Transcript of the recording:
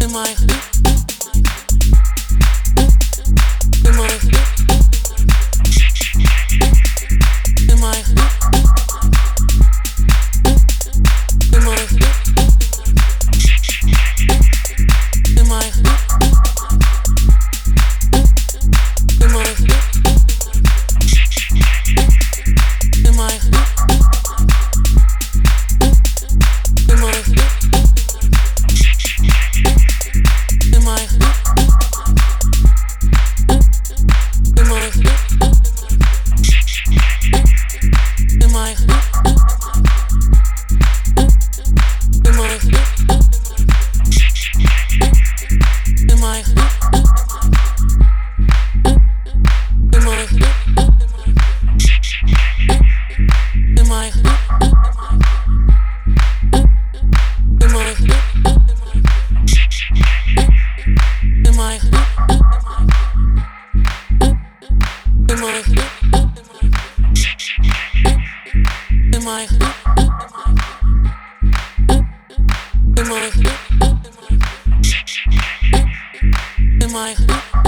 Am I? in my in my